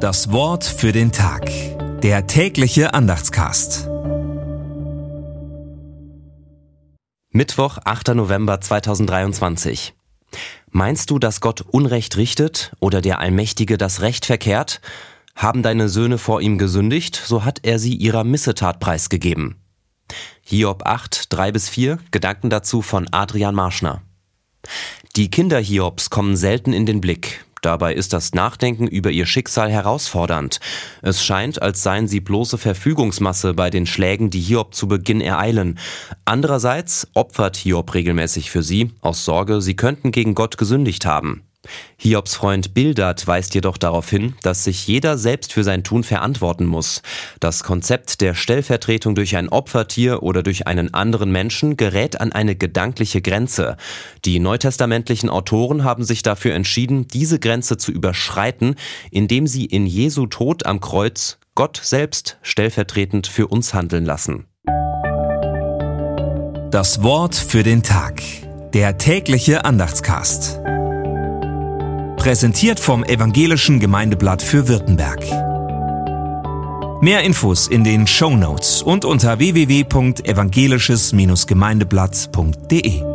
Das Wort für den Tag. Der tägliche Andachtscast. Mittwoch, 8. November 2023. Meinst du, dass Gott Unrecht richtet oder der Allmächtige das Recht verkehrt? Haben deine Söhne vor ihm gesündigt, so hat er sie ihrer Missetat preisgegeben. Hiob 8, 3 bis 4, Gedanken dazu von Adrian Marschner. Die Kinder Hiobs kommen selten in den Blick. Dabei ist das Nachdenken über ihr Schicksal herausfordernd. Es scheint, als seien sie bloße Verfügungsmasse bei den Schlägen, die Hiob zu Beginn ereilen. Andererseits opfert Hiob regelmäßig für sie, aus Sorge, sie könnten gegen Gott gesündigt haben. Hiobs Freund Bildad weist jedoch darauf hin, dass sich jeder selbst für sein Tun verantworten muss. Das Konzept der Stellvertretung durch ein Opfertier oder durch einen anderen Menschen gerät an eine gedankliche Grenze. Die neutestamentlichen Autoren haben sich dafür entschieden, diese Grenze zu überschreiten, indem sie in Jesu Tod am Kreuz Gott selbst stellvertretend für uns handeln lassen. Das Wort für den Tag. Der tägliche Andachtscast. Präsentiert vom Evangelischen Gemeindeblatt für Württemberg. Mehr Infos in den Show Notes und unter www.evangelisches-gemeindeblatt.de.